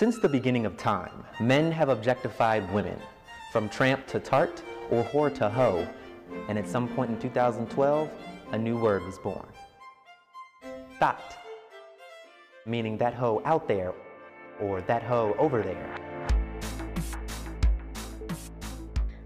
Since the beginning of time, men have objectified women, from tramp to tart or whore to hoe, and at some point in 2012, a new word was born. Thot, meaning that hoe out there or that hoe over there.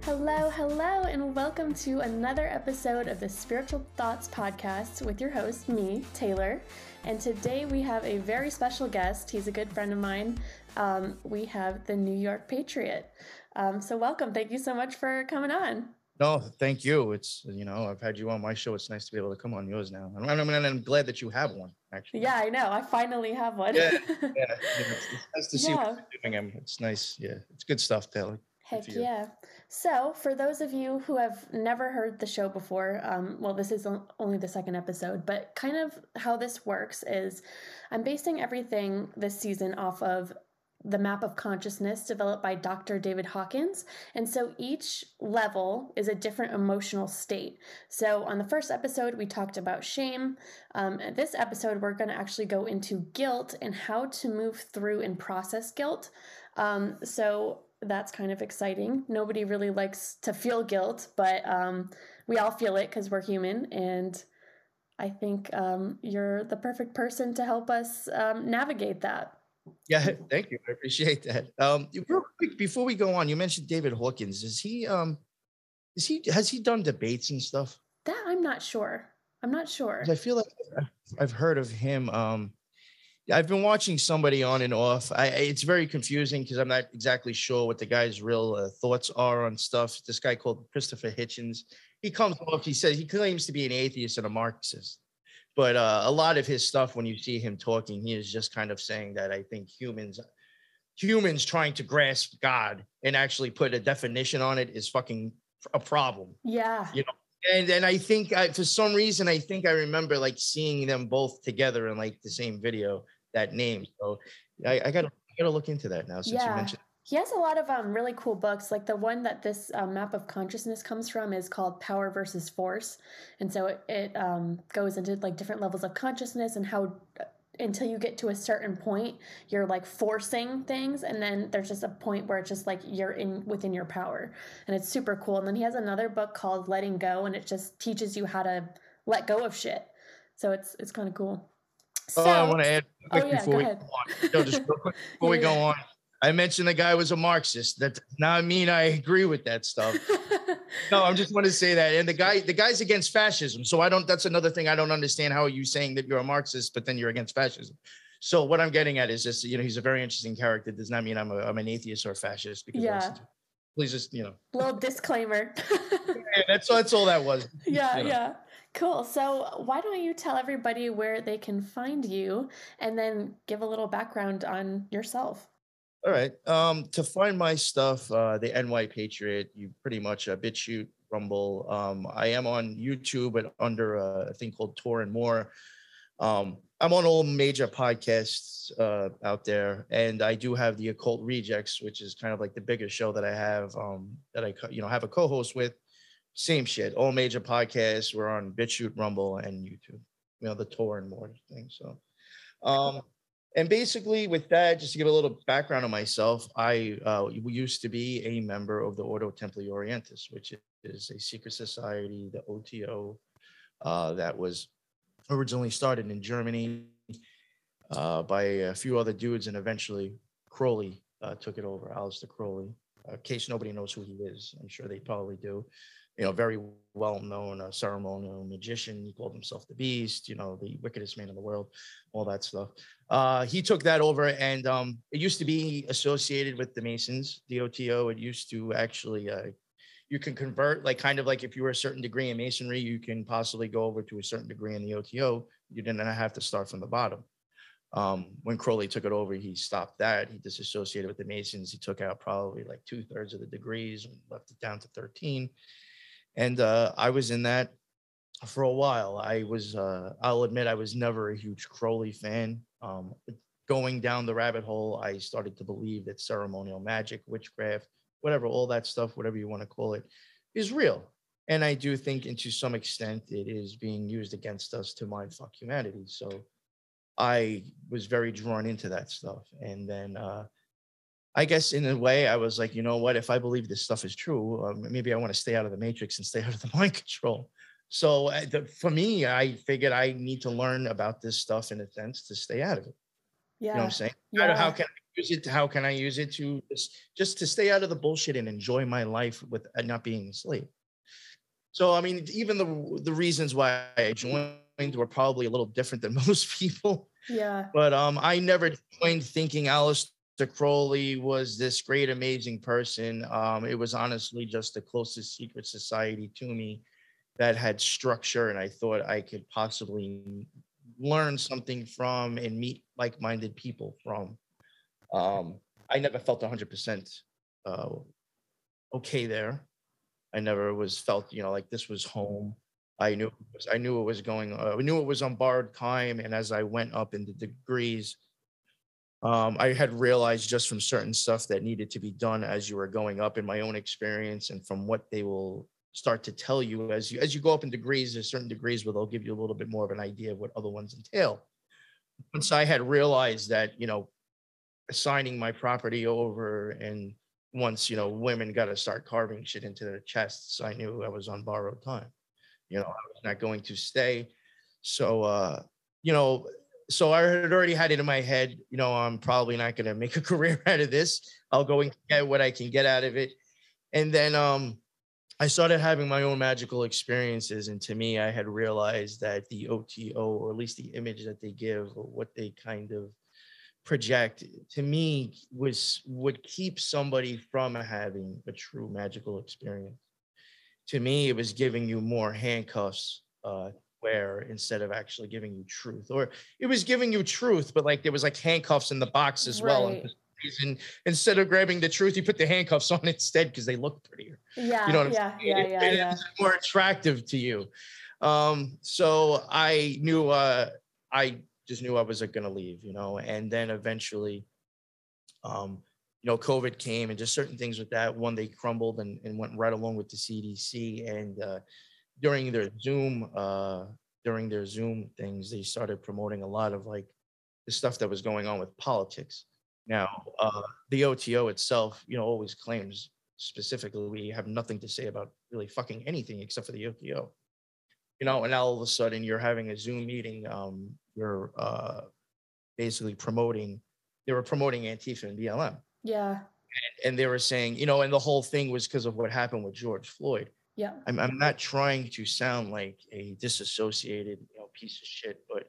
Hello, hello, and welcome to another episode of the Spiritual Thots Podcast with your host, me, Taylor. And today we have a very special guest. He's a good friend of mine. Um, we have the New York Patriot. Um, so, welcome. Thank you so much for coming on. No, thank you. It's you know I've had you on my show. It's nice to be able to come on yours now, and I'm, I'm glad that you have one. Actually, yeah, I know. I finally have one. yeah, yeah. it's, it's nice to see yeah. what you're doing. It's nice. Yeah, it's good stuff, Taylor. Heck yeah. So, for those of you who have never heard the show before, um, well, this is only the second episode, but kind of how this works is I'm basing everything this season off of the map of consciousness developed by Dr. David Hawkins. And so each level is a different emotional state. So on the first episode, we talked about shame. Um, this episode, we're going to actually go into guilt and how to move through and process guilt. Um, so that's kind of exciting. Nobody really likes to feel guilt, but um, we all feel it because we're human. And I think um, you're the perfect person to help us um, navigate that. Yeah, thank you. I appreciate that. Um, real quick, before we go on, you mentioned David Hawkins. Is he um, is he has he done debates and stuff? That I'm not sure. I'm not sure. I feel like I've heard of him. Um, I've been watching somebody on and off. I, it's very confusing because I'm not exactly sure what the guy's real uh, thoughts are on stuff. This guy called Christopher Hitchens, he comes off. He says he claims to be an atheist and a Marxist, but uh, a lot of his stuff, when you see him talking, he is just kind of saying that I think humans, humans trying to grasp God and actually put a definition on it is fucking a problem. Yeah. You know, and and I think I, for some reason I think I remember like seeing them both together in like the same video that name. So I, I gotta I gotta look into that now since yeah. you mentioned. He has a lot of um, really cool books. Like the one that this um, map of consciousness comes from is called Power versus Force, and so it, it um, goes into like different levels of consciousness and how uh, until you get to a certain point you're like forcing things and then there's just a point where it's just like you're in within your power and it's super cool and then he has another book called letting go and it just teaches you how to let go of shit so it's it's kind of cool so, oh, I want to add quick oh, yeah, before we ahead. go on. No, just real quick before we go on. I mentioned the guy was a Marxist. That does not mean I agree with that stuff. no, I'm just want to say that. And the guy, the guy's against fascism. So I don't. That's another thing I don't understand. How are you saying that you're a Marxist, but then you're against fascism? So what I'm getting at is just, you know, he's a very interesting character. Does not mean I'm a, I'm an atheist or a fascist. Because yeah. Please just, you know. Little disclaimer. yeah, that's that's all that was. Yeah, you know. yeah. Cool. So, why don't you tell everybody where they can find you and then give a little background on yourself? All right. Um, to find my stuff, uh, the NY Patriot, you pretty much uh, BitChute, Rumble. Um, I am on YouTube, but under a thing called Tor and More. Um, I'm on all major podcasts uh, out there, and I do have the Occult Rejects, which is kind of like the biggest show that I have um, that I you know have a co-host with same shit. All major podcasts. We're on BitChute, Rumble, and YouTube. You know, the Tor and more thing. So, um, and basically with that, just to give a little background on myself, I uh, used to be a member of the Ordo Templi Orientis, which is a secret society, the OTO, uh, that was originally started in Germany uh, by a few other dudes, and eventually Crowley uh, took it over, Aleister Crowley. In case nobody knows who he is, I'm sure they probably do you know, very well known uh, ceremonial magician. He called himself the Beast, you know, the wickedest man in the world, all that stuff. Uh, he took that over, and um, it used to be associated with the Masons, the OTO. It used to actually, uh, you can convert, like kind of like if you were a certain degree in Masonry, you can possibly go over to a certain degree in the OTO. You didn't have to start from the bottom. Um, when Crowley took it over, he stopped that. He disassociated with the Masons. He took out probably like two thirds of the degrees and left it down to 13 and uh, I was in that for a while. I was, uh, I'll admit, I was never a huge Crowley fan. Um, going down the rabbit hole, I started to believe that ceremonial magic, witchcraft, whatever, all that stuff, whatever you want to call it, is real. And I do think, and to some extent, it is being used against us to mind fuck humanity. So I was very drawn into that stuff. And then uh, I guess in a way, I was like, you know what? If I believe this stuff is true, um, maybe I want to stay out of the matrix and stay out of the mind control. So uh, the, for me, I figured I need to learn about this stuff in a sense to stay out of it. Yeah. You know what I'm saying? Yeah. How, how can I use it? How can I use it to just, just to stay out of the bullshit and enjoy my life with uh, not being a slave? So I mean, even the the reasons why I joined were probably a little different than most people. yeah. But um, I never joined thinking Aleister Crowley was this great, amazing person. Um, it was honestly just the closest secret society to me that had structure, and I thought I could possibly learn something from and meet like-minded people from. Um, I never felt 100% uh, okay there. I never was felt, you know, like this was home. I knew I knew it was going. Uh, I knew it was on borrowed time, and as I went up in the degrees, um, I had realized just from certain stuff that needed to be done as you were going up in my own experience, and from what they will start to tell you as you as you go up in degrees. There's certain degrees where they'll give you a little bit more of an idea of what other ones entail. Once I had realized that, you know, assigning my property over and once you know women got to start carving shit into their chests i knew i was on borrowed time you know i was not going to stay so uh you know so i had already had it in my head you know i'm probably not going to make a career out of this. I'll go and get what i can get out of it. And then um i started having my own magical experiences and to me i had realized that the oto or at least the image that they give or what they kind of project to me was would keep somebody from having a true magical experience. To me it was giving you more handcuffs uh where instead of actually giving you truth or it was giving you truth but like there was like handcuffs in the box as well and Right. for some reason, instead of grabbing the truth you put the handcuffs on instead because they look prettier Yeah. you know what I'm yeah, saying? yeah, It- yeah, it yeah. is more attractive to you. Um, so I knew uh I just knew I was gonna leave, you know, and then eventually um, you know, COVID came and just certain things with that. One, they crumbled and, and went right along with the CDC. And uh during their Zoom, uh during their Zoom things, they started promoting a lot of like the stuff that was going on with politics. Now, uh, the OTO itself, you know, always claims specifically we have nothing to say about really fucking anything except for the OTO. You know, and now all of a sudden you're having a Zoom meeting. Um, you're uh, basically promoting. They were promoting Antifa and BLM, Yeah. and they were saying, you know, and the whole thing was because of what happened with George Floyd. Yeah. I'm, I'm not trying to sound like a disassociated you know, piece of shit, but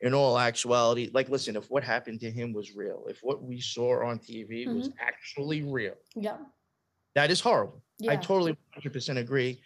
in all actuality, like, listen, if what happened to him was real, if what we saw on TV was mm-hmm. actually real, Yeah. that is horrible. I totally 100% agree.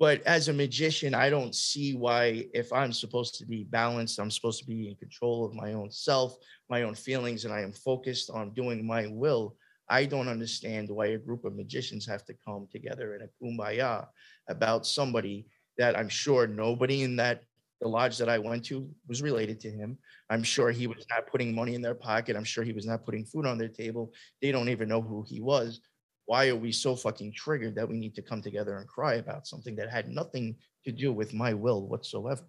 But as a magician, I don't see why, if I'm supposed to be balanced, I'm supposed to be in control of my own self, my own feelings, and I am focused on doing my will. I don't understand why a group of magicians have to come together in a kumbaya about somebody that I'm sure nobody in that the lodge that I went to was related to him. I'm sure he was not putting money in their pocket. I'm sure he was not putting food on their table. They don't even know who he was why are we so fucking triggered that we need to come together and cry about something that had nothing to do with my will whatsoever?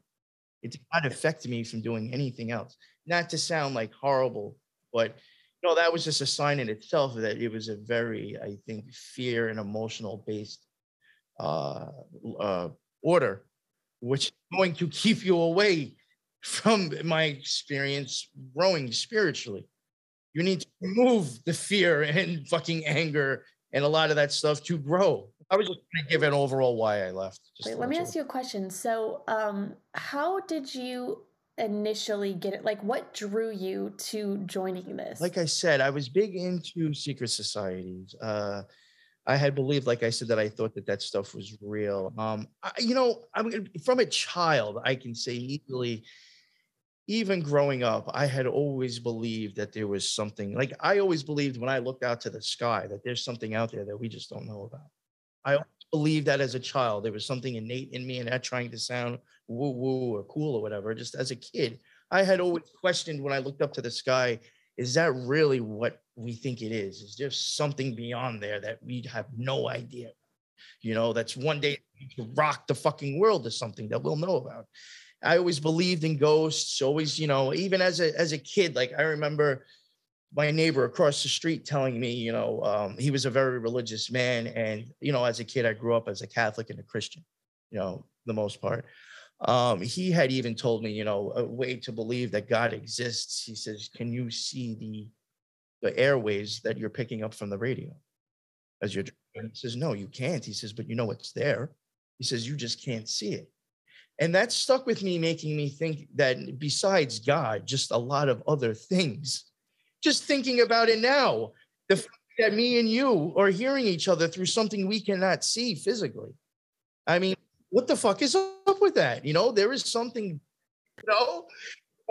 It did not affect me from doing anything else. Not to sound like horrible, but know, that was just a sign in itself that it was a very, I think, fear and emotional based uh, uh, order, which is going to keep you away from my experience growing spiritually. You need to remove the fear and fucking anger and a lot of that stuff to grow. I was just going to give an overall why I left. just Wait, let me ask you a question. So, um, how did you initially get it? Like, what drew you to joining this? like I said, I was big into secret societies. Uh, I had believed, like I said, that I thought that that stuff was real. Um, I, you know, I mean, from a child, I can say easily, even growing up, I had always believed that there was something. Like I always believed when I looked out to the sky that there's something out there that we just don't know about. I believed that as a child, there was something innate in me, and not trying to sound woo woo or cool or whatever. Just as a kid, I had always questioned when I looked up to the sky is that really what we think it is? Is there something beyond there that we have no idea? You know, that's one day to rock the fucking world or something that we'll know about. I always believed in ghosts, always, you know, even as a as a kid, like I remember my neighbor across the street telling me, you know, um, he was a very religious man. And, you know, as a kid, I grew up as a Catholic and a Christian, you know, the most part. Um, he had even told me, you know, a way to believe that God exists. He says, Can you see the the airways that you're picking up from the radio as you're driving? He says, No, you can't. He says, But you know it's there. He says, You just can't see it. And that stuck with me, making me think that besides God, just a lot of other things just thinking about it now, the fact that me and you are hearing each other through something we cannot see physically. I mean, what the fuck is up with that? You know, there is something, you know,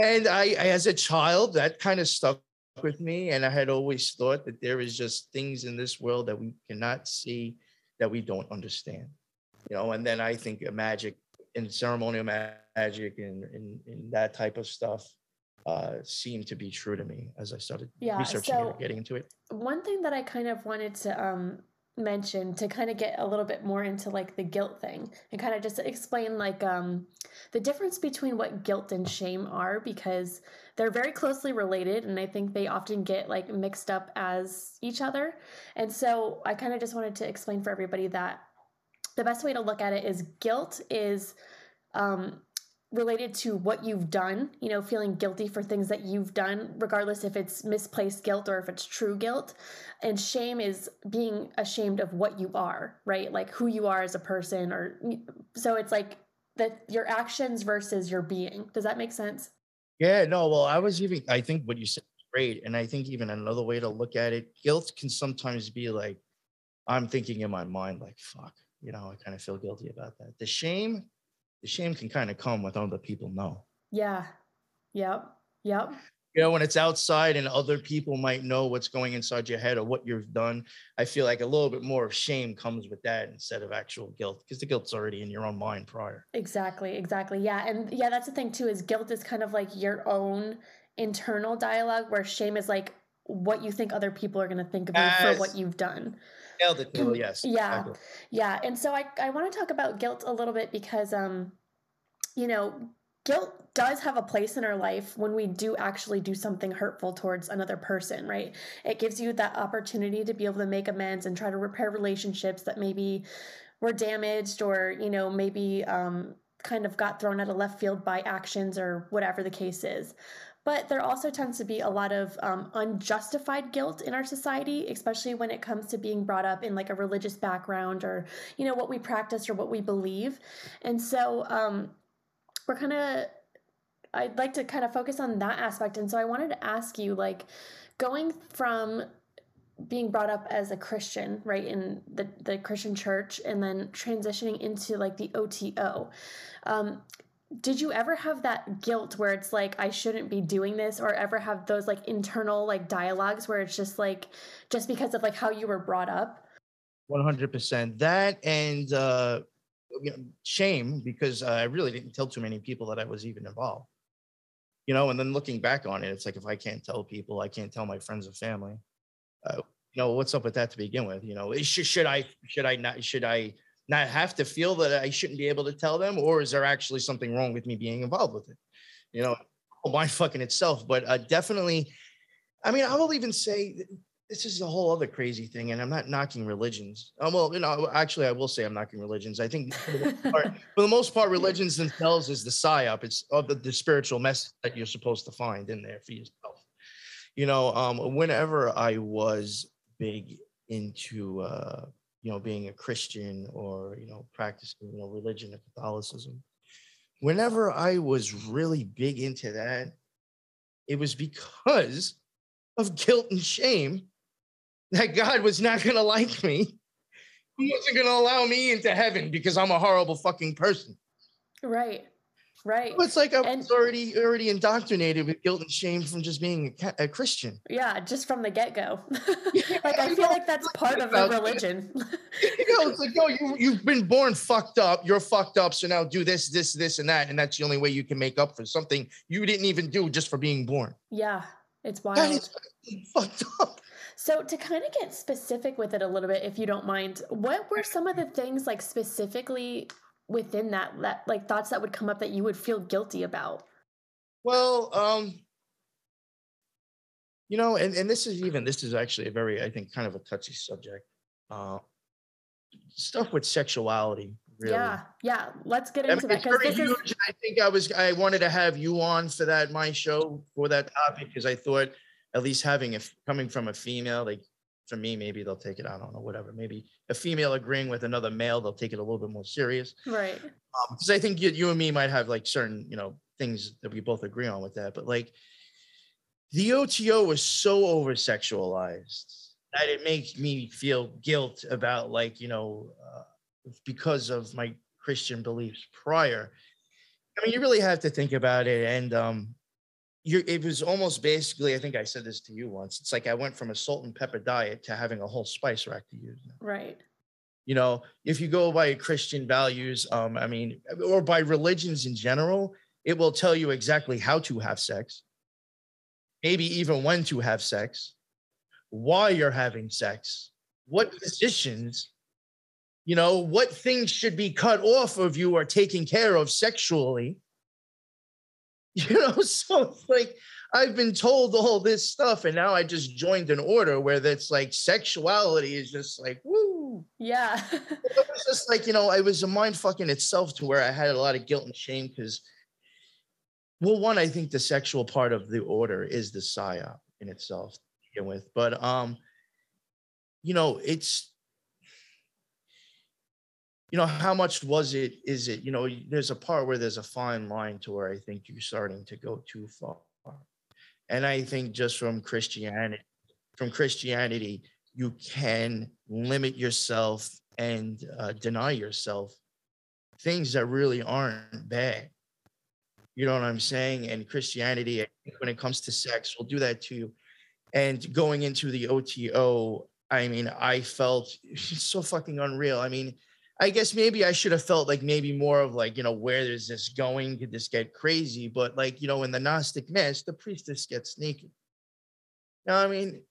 and I, as a child, that kind of stuck with me. And I had always thought that there is just things in this world that we cannot see, that we don't understand, you know. And then I think magic and ceremonial magic and, and, and that type of stuff uh, seemed to be true to me as I started yeah, researching so it, getting into it. One thing that I kind of wanted to um, mention to kind of get a little bit more into like the guilt thing and kind of just explain like um, the difference between what guilt and shame are because they're very closely related and I think they often get like mixed up as each other. And so I kind of just wanted to explain for everybody that the best way to look at it is guilt is um, related to what you've done, you know, feeling guilty for things that you've done, regardless if it's misplaced guilt or if it's true guilt. And shame is being ashamed of what you are, right? Like who you are as a person or so it's like that your actions versus your being. Does that make sense? Yeah, no, well, I was even I think what you said was great. And I think even another way to look at it, guilt can sometimes be like, I'm thinking in my mind, like, fuck, you know, I kind of feel guilty about that. The shame the shame can kind of come with other people know. Yeah. Yep. Yep. You know, when it's outside and other people might know what's going inside your head or what you've done, I feel like a little bit more of shame comes with that instead of actual guilt because the guilt's already in your own mind prior. Exactly. Exactly. Yeah. And yeah, that's the thing too is guilt is kind of like your own internal dialogue where shame is like what you think other people are going to think of you for what you've done. Nailed it. Yes. yeah. Exactly. Yeah. And so I, I want to talk about guilt a little bit because, um, you know, guilt does have a place in our life when we do actually do something hurtful towards another person, right? It gives you that opportunity to be able to make amends and try to repair relationships that maybe were damaged or, you know, maybe um, kind of got thrown out of left field by actions or whatever the case is. But there also tends to be a lot of um, unjustified guilt in our society, especially when it comes to being brought up in like a religious background or, you know, what we practice or what we believe. And so um, we're kind of, I'd like to kind of focus on that aspect. And so I wanted to ask you, like, going from being brought up as a Christian, right, in the, the Christian church, and then transitioning into like the OTO. Um, did you ever have that guilt where it's like I shouldn't be doing this or ever have those like internal like dialogues where it's just like just because of like how you were brought up? 100%. That and uh you know, shame because uh, I really didn't tell too many people that I was even involved. You know, and then looking back on it, it's like if I can't tell people, I can't tell my friends and family. Uh, you know, what's up with that to begin with? You know, should, should I should I not should I not have to feel that I shouldn't be able to tell them, or is there actually something wrong with me being involved with it? You know, my fucking itself. But uh, definitely, I mean, I will even say this is a whole other crazy thing, and I'm not knocking religions. Uh, well, you know, actually, I will say I'm knocking religions. I think for the, part, for the most part, religions themselves is the psyop. It's of the, the spiritual message that you're supposed to find in there for yourself. You know, um, whenever I was big into uh, you know, being a Christian or, you know, practicing, you know, religion or Catholicism. Whenever I was really big into that, it was because of guilt and shame that God was not going to like me. He wasn't going to allow me into heaven because I'm a horrible fucking person. Right. Right. Well, it's like I was and, already already indoctrinated with guilt and shame from just being a, a Christian. Yeah, just from the get go. like I feel like that's part of the religion. you know, it's like, no, you you've been born fucked up. You're fucked up. So now do this, this, this, and that, and that's the only way you can make up for something you didn't even do just for being born. Yeah, it's wild. That is fucked up. So to kind of get specific with it a little bit, if you don't mind, what were some of the things like specifically within that that like thoughts that would come up that you would feel guilty about well um you know, and, and this is even this is actually a very, I think, kind of a touchy subject. Uh, stuff with sexuality, really. Yeah, yeah. Let's get I into mean, that because this is. I think I was I wanted to have you on for that my show for that topic because I thought at least having it coming from a female, like for me, maybe they'll take it. I don't know, whatever. Maybe a female agreeing with another male, they'll take it a little bit more serious. right. Because I think you, you and me might have like certain you know things that we both agree on with that, but like the OTO was so over sexualized that it makes me feel guilt about like you know uh, because of my Christian beliefs prior. I mean, you really have to think about it, and um, you it was almost basically. I think I said this to you once. It's like I went from a salt and pepper diet to having a whole spice rack to use. now Right. you know if you go by christian values um i mean or by religions in general it will tell you exactly how to have sex maybe even when to have sex why you're having sex what positions you know what things should be cut off of you or taken care of sexually you know so it's like i've been told all this stuff and now i just joined an order where that's like sexuality is just like woo Yeah. it was just like you know it was a mind fucking itself to where i had a lot of guilt and shame because well one i think the sexual part of the order is the psyop in itself to begin with but um you know it's you know how much was it is it you know there's a part where there's a fine line to where i think you're starting to go too far and i think just from christianity from christianity you can limit yourself and uh, deny yourself things that really aren't bad. You know what I'm saying? And Christianity, when it comes to sex, will do that to you. And going into the OTO, I mean, I felt so fucking unreal. I mean, I guess maybe I should have felt like maybe more of like, you know, where is this going? Could this get crazy? But like, you know, in the Gnostic Mass, the priestess gets naked. Now, I mean,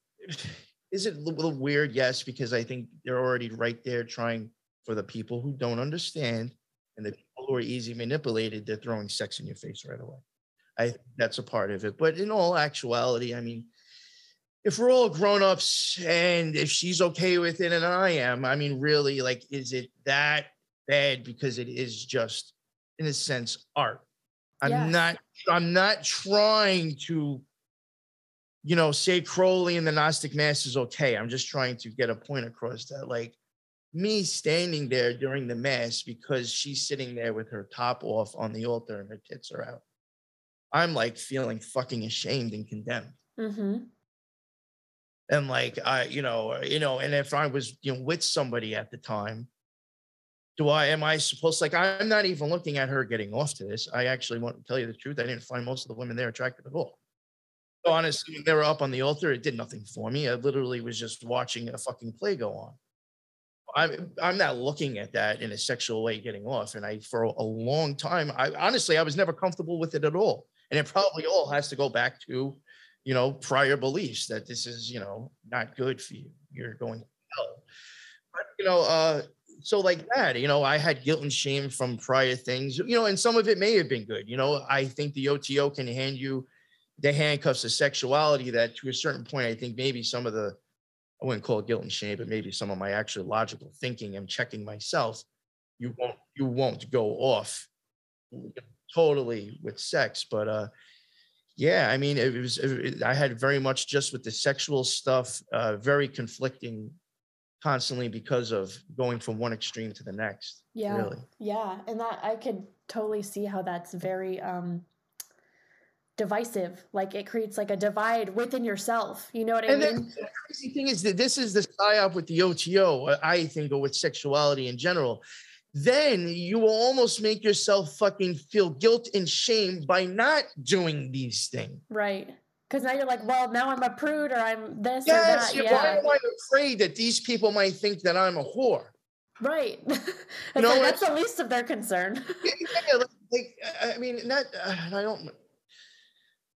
is it a little weird? Yes, because I think they're already right there trying for the people who don't understand and the people who are easy manipulated, they're throwing sex in your face right away. I that's a part of it. But in all actuality, I mean, if we're all grown-ups and if she's okay with it and I am, I mean, really, like, is it that bad? Because it is just, in a sense, art. I'm Yes. not, I'm not trying to you know, say Crowley and the Gnostic Mass is okay. I'm just trying to get a point across that, like, me standing there during the Mass because she's sitting there with her top off on the altar and her tits are out. I'm like feeling fucking ashamed and condemned. mm-hmm. And like, I, you know, you know, and if I was, you know, with somebody at the time, do I, am I supposed to like, I'm not even looking at her getting off to this. I actually want to tell you the truth. I didn't find most of the women there attractive at all. So honestly, when they were up on the altar, it did nothing for me. I literally was just watching a fucking play go on. I'm I'm not looking at that in a sexual way getting off. And I for a long time, I honestly I was never comfortable with it at all. And it probably all has to go back to, you know, prior beliefs that this is, you know, not good for you. You're going to hell. But you know, uh, so like that, you know, I had guilt and shame from prior things, you know, and some of it may have been good. You know, I think the OTO can hand you the handcuffs of sexuality that to a certain point, I think maybe some of the, I wouldn't call it guilt and shame, but maybe some of my actual logical thinking and checking myself, you won't, you won't go off totally with sex. But uh yeah, I mean, it was, it, I had very much just with the sexual stuff, uh, very conflicting constantly because of going from one extreme to the next. Yeah. Really. Yeah. And that I could totally see how that's very um divisive. Like it creates like a divide within yourself. You know what I And mean? the crazy thing is that this is the psyop with the OTO, I think, or with sexuality in general. Then you will almost make yourself fucking feel guilt and shame by not doing these things. Right. Because now you're like, well, now I'm a prude or I'm this Yes, or that. Yeah. Why am I afraid that these people might think that I'm a whore? Right. It's know like, that's the least of their concern. yeah, like, like I mean, not uh, I don't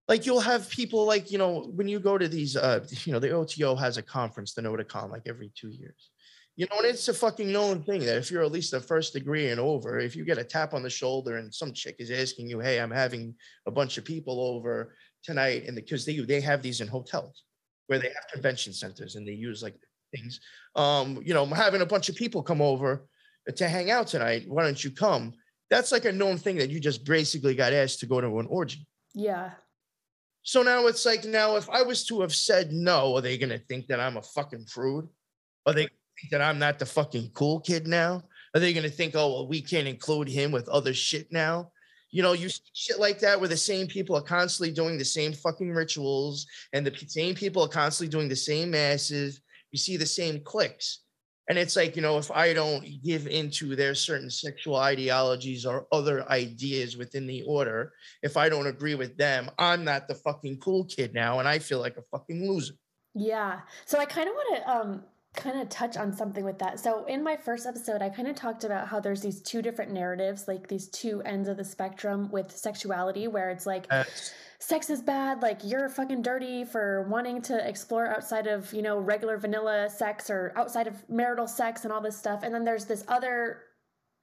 like you'll have people like you know when you go to these uh you know the OTO has a conference the NOTOCON like every two years. You know, and it's a fucking known thing that if you're at least a first degree and over, if you get a tap on the shoulder and some chick is asking you, "Hey, I'm having a bunch of people over tonight," and because they they have these in hotels, where they have convention centers and they use like things. Um, you know, having a bunch of people come over to hang out tonight. Why don't you come? That's like a known thing that you just basically got asked to go to an orgy. Yeah. So now it's like, now if I was to have said no, are they going to think that I'm a fucking prude? Are they think that I'm not the fucking cool kid now? Are they to think, oh, well, we can't include him with other shit now? You know, you shit like that where the same people are constantly doing the same fucking rituals and the same people are constantly doing the same masses. You see the same clicks. And it's like, you know, if I don't give into their certain sexual ideologies or other ideas within the order, if I don't agree with them, I'm not the fucking cool kid now. And I feel like a fucking loser. Yeah. So I kind of want to um, kind of touch on something with that. So in my first episode, I kind of talked about how there's these two different narratives, like these two ends of the spectrum with sexuality, where it's like sex is bad, like you're fucking dirty for wanting to explore outside of, you know, regular vanilla sex or outside of marital sex and all this stuff. And then there's this other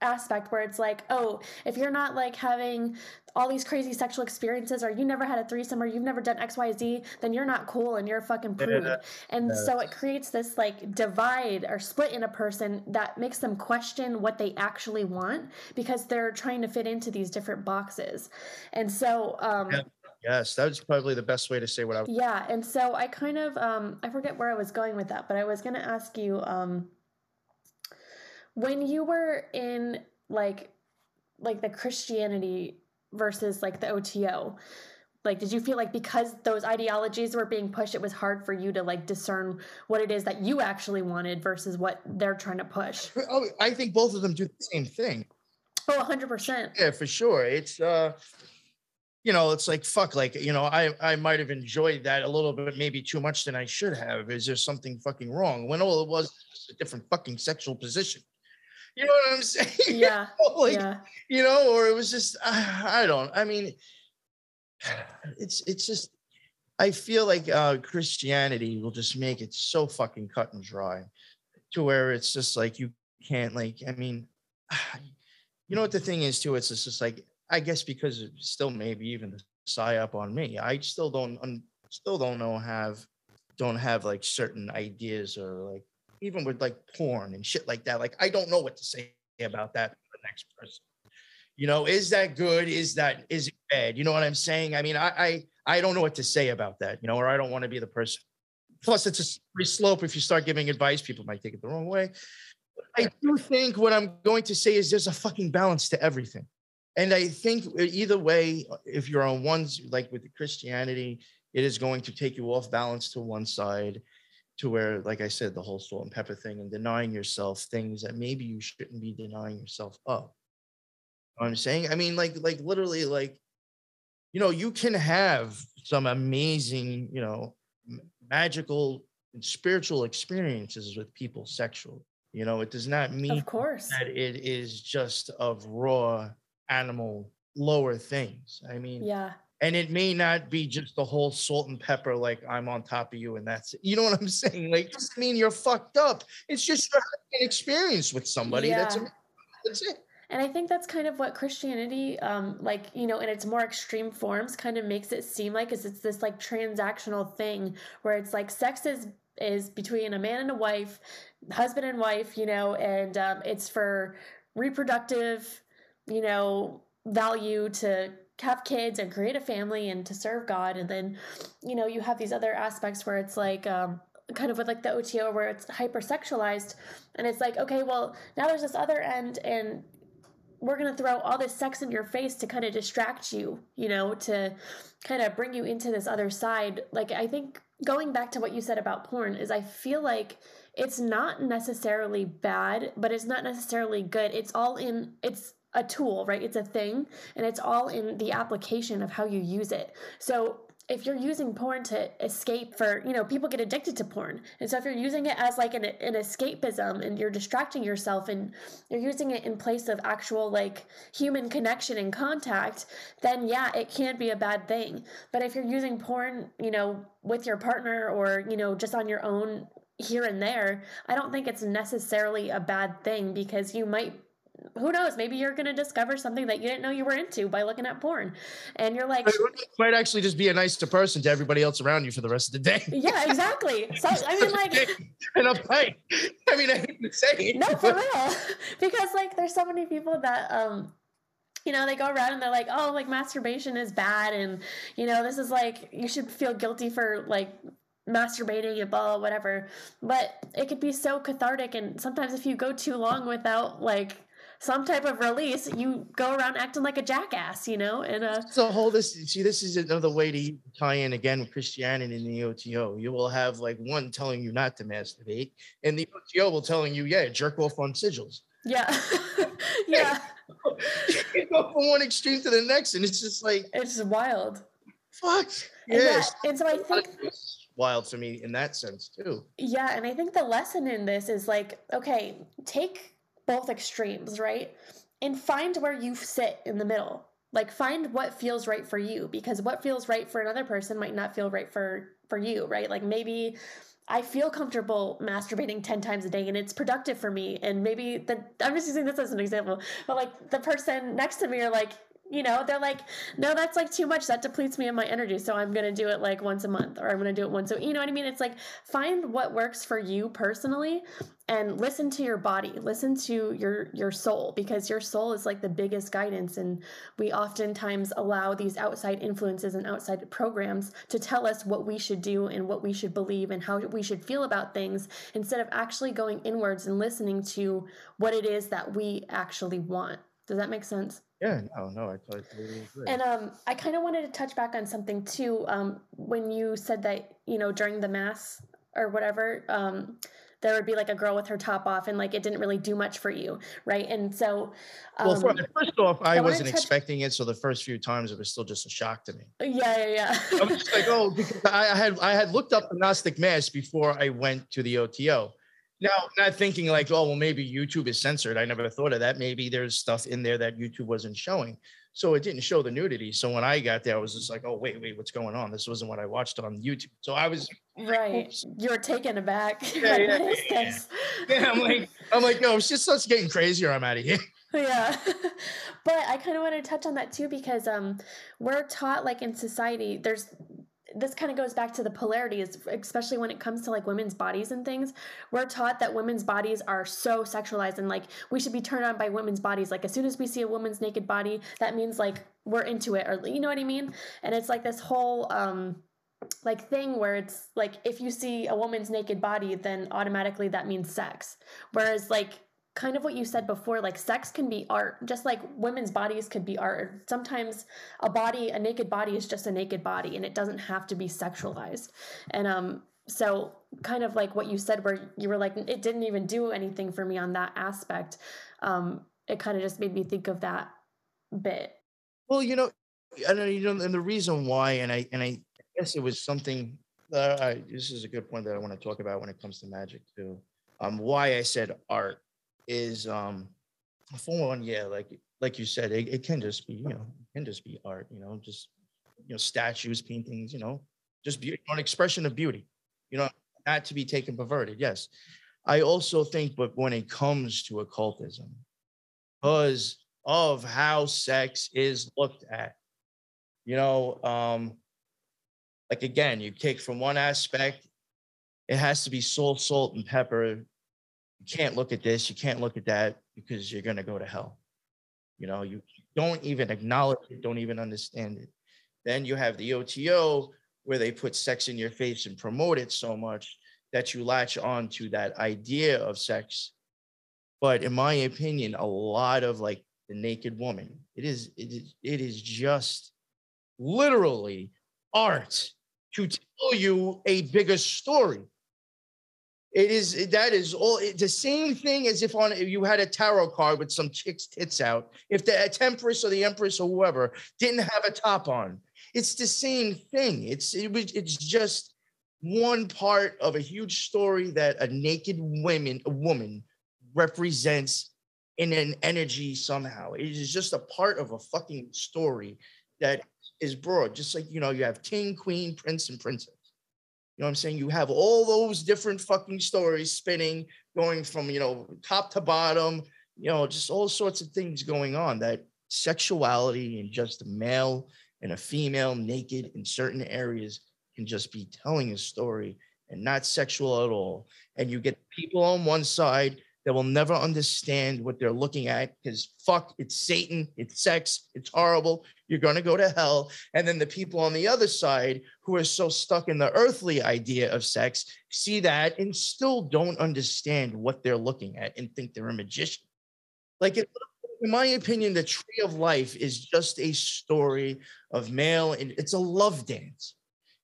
aspect where it's like, oh, if you're not like having all these crazy sexual experiences or you never had a threesome or you've never done XYZ, then you're not cool and you're a fucking prude. Yeah, and so it creates this like divide or split in a person that makes them question what they actually want because they're trying to fit into these different boxes. And so um yeah. Yes, that's probably the best way to say what I Yeah, and so I kind of um I forget where I was going with that, but I was going to ask you um when you were in like like the Christianity versus like the OTO, like did you feel like because those ideologies were being pushed it was hard for you to like discern what it is that you actually wanted versus what they're trying to push? Oh i think both of them do the same thing. Oh 100% yeah for sure. It's uh you know it's like fuck like you know i i might have enjoyed that a little bit maybe too much than i should have. Is there something fucking wrong? When all it was a different fucking sexual position you know what I'm saying? Yeah. like, yeah. You know, or it was just I, I don't. I mean, it's it's just I feel like uh, Christianity will just make it so fucking cut and dry, to where it's just like you can't like. I mean, you know what the thing is too? It's just like I guess because still maybe even the psyop on me. I still don't un, still don't know have don't have like certain ideas or like even with like porn and shit like that. Like, I don't know what to say about that to the next person. You know, is that good? Is that is it bad? You know what I'm saying? I mean, I I, I don't know what to say about that, you know, or I don't want to be the person. Plus, it's a slippery slope. If you start giving advice, people might take it the wrong way. I do think what I'm going to say is there's a fucking balance to everything. And I think uh, either way, uh, if you're on one, like with Christianity, it is going to take you off balance to one side to where, like I said, the whole salt and pepper thing and denying yourself things that maybe you shouldn't be denying yourself of. You know I'm saying? I mean, like, like literally, like, you know, you can have some amazing, you know, magical and spiritual experiences with people sexually. You know, it does not mean of course that it is just of raw animal lower things. I mean, yeah, and it may not be just the whole salt and pepper like i'm on top of you and that's it. you know what i'm saying? Like doesn't mean you're fucked up. It's just an experience with somebody. Yeah. that's that's it. And i think that's kind of what christianity um like you know in its more extreme forms kind of makes it seem like is it's this like transactional thing where it's like sex is is between a man and a wife husband and wife you know and um, it's for reproductive you know value to have kids and create a family and to serve God. And then, you know, you have these other aspects where it's like, um, kind of with like the OTO where it's hypersexualized. And it's like, okay, well, now there's this other end and we're going to throw all this sex in your face to kind of distract you, you know, to kind of bring you into this other side. Like, I think going back to what you said about porn is I feel like it's not necessarily bad, but it's not necessarily good. It's all in, it's a tool, right? It's a thing, and it's all in the application of how you use it. So if you're using porn to escape for you know people get addicted to porn and so if you're using it as like an, an escapism and you're distracting yourself and you're using it in place of actual like human connection and contact then yeah it can be a bad thing but if you're using porn you know with your partner or you know just on your own here and there i don't think it's necessarily a bad thing because you might who knows? Maybe you're going to discover something that you didn't know you were into by looking at porn. And you're like, might actually just be a nicer person to everybody else around you for the rest of the day. Yeah, exactly. So, I mean, like, and I'm like, I mean, I hate to say it. No, for real. because, like, there's so many people that, um, you know, they go around and they're like, oh, like masturbation is bad. And, you know, this is like, you should feel guilty for like masturbating and blah, whatever. But it could be so cathartic. And sometimes if you go too long without like some type of release, you go around acting like a jackass, you know? And uh so whole this see, this is another way to tie in again with Christianity and the OTO. You will have like one telling you not to masturbate, and the OTO will telling you, yeah, jerk off on sigils. Yeah. yeah. you go from one extreme to the next, and it's just like it's wild. Fuck. Yes. And, and so I think wild for me in that sense too. Yeah, and I think the lesson in this is like, okay, take both extremes, right? And find where you sit in the middle. Like find what feels right for you because what feels right for another person might not feel right for for you, right? Like maybe I feel comfortable masturbating 10 times a day and it's productive for me. And maybe the I'm just using this as an example, but like the person next to me are like, you know they're like no that's like too much. That depletes me of my energy so i'm to do it like once a month or i'm to do it once a you know what i mean? It's like find what works for you personally and listen to your body. Listen to your your soul because your soul is like the biggest guidance and we oftentimes allow these outside influences and outside programs to tell us what we should do and what we should believe and how we should feel about things instead of actually going inwards and listening to what it is that we actually want. Does that make sense yeah, no, no, I totally agree. And um, I kind of wanted to touch back on something too. Um, when you said that you know during the mass or whatever, um, there would be like a girl with her top off, and like it didn't really do much for you, right? And so, um, well, first off, I, I wasn't touch- expecting it, so the first few times it was still just a shock to me. Yeah, yeah, yeah. I was just like, oh, because I had I had looked up the Gnostic Mass before I went to the OTO. Now, not thinking like, oh, well, maybe YouTube is censored. I never thought of that. Maybe there's stuff in there that YouTube wasn't showing. So it didn't show the nudity. So when I got there, I was just like, oh, wait, wait, what's going on? This wasn't what I watched on YouTube. So I was right. You're taken aback. Yeah, yeah, yeah. yeah, I'm like, I'm like, no, it's just starts getting crazier. I'm out of here. Yeah. but I kind of want to touch on that too because um we're taught like in society there's this kind of goes back to the polarities, especially when it comes to like women's bodies and things. We're taught that women's bodies are so sexualized and like we should be turned on by women's bodies. Like as soon as we see a woman's naked body, that means like we're into it or you know what I mean? And it's like this whole um like thing where it's like if you see a woman's naked body then automatically that means sex. Whereas like kind of what you said before like sex can be art just like women's bodies could be art. Sometimes a body a naked body is just a naked body and it doesn't have to be sexualized. And um so kind of like what you said where you were like it didn't even do anything for me on that aspect um it kind of just made me think of that bit. Well you know and you know and the reason why and i and i guess it was something that I, this is a good point that i want to talk about when it comes to magic too. Um why i said art is um for one, yeah, like like you said, it, it can just be, you know, can just be art, you know, just you know, statues, paintings, you know, just beauty, an expression of beauty, you know, not to be taken perverted. Yes. I also think, but when it comes to occultism, because of how sex is looked at, you know, um, like again, you take from one aspect, it has to be salt, salt, and pepper you can't look at this, you can't look at that because you're going to go to hell. You know, you don't even acknowledge it, don't even understand it. Then you have the OTO where they put sex in your face and promote it so much that you latch on to that idea of sex. But in my opinion, a lot of like the naked woman, it is it is it is just literally art to tell you a bigger story. It is that is all it's the same thing as if on if you had a tarot card with some chick's tits out. If the Temptress or the Empress or whoever didn't have a top on, it's the same thing. It's it was it's just one part of a huge story that a naked woman a woman represents in an energy somehow. It is just a part of a fucking story that is broad. Just like you know, you have king, queen, prince, and princess. You know what I'm saying? You have all those different fucking stories spinning, going from, you know, top to bottom, you know, just all sorts of things going on that sexuality and just a male and a female naked in certain areas can just be telling a story and not sexual at all. And you get people on one side that will never understand what they're looking at because fuck, it's Satan, it's sex, it's horrible. You're going to go to hell. And then the people on the other side who are so stuck in the earthly idea of sex see that and still don't understand what they're looking at and think they're a magician. Like, it, in my opinion, the tree of life is just a story of male and it's a love dance.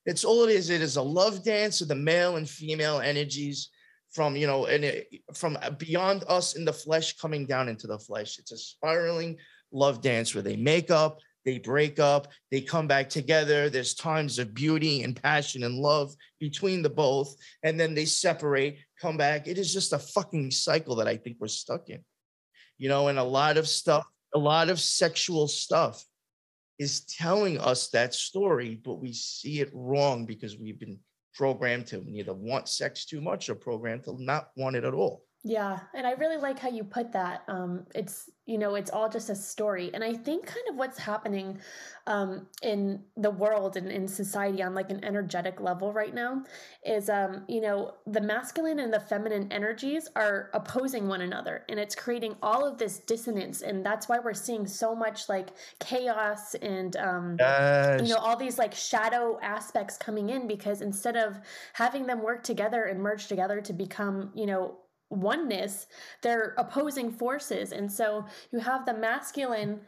It's all it is. It is a love dance of the male and female energies from you know and it, from uh, beyond us in the flesh coming down into the flesh. It's a spiraling love dance where they make up they break up they come back together. There's times of beauty and passion and love between the both and then they separate come back. It is just a fucking cycle that i think we're stuck in you know and a lot of stuff a lot of sexual stuff is telling us that story but we see it wrong because we've been programmed to either want sex too much or programmed to not want it at all. Yeah, and I really like how you put that. Um, it's you know, it's all just a story, and I think kind of what's happening um, in the world and in society on like an energetic level right now is, um, you know, the masculine and the feminine energies are opposing one another, and it's creating all of this dissonance, and that's why we're seeing so much like chaos and um, yes. you know all these like shadow aspects coming in because instead of having them work together and merge together to become, you know oneness they're opposing forces and so you have the masculine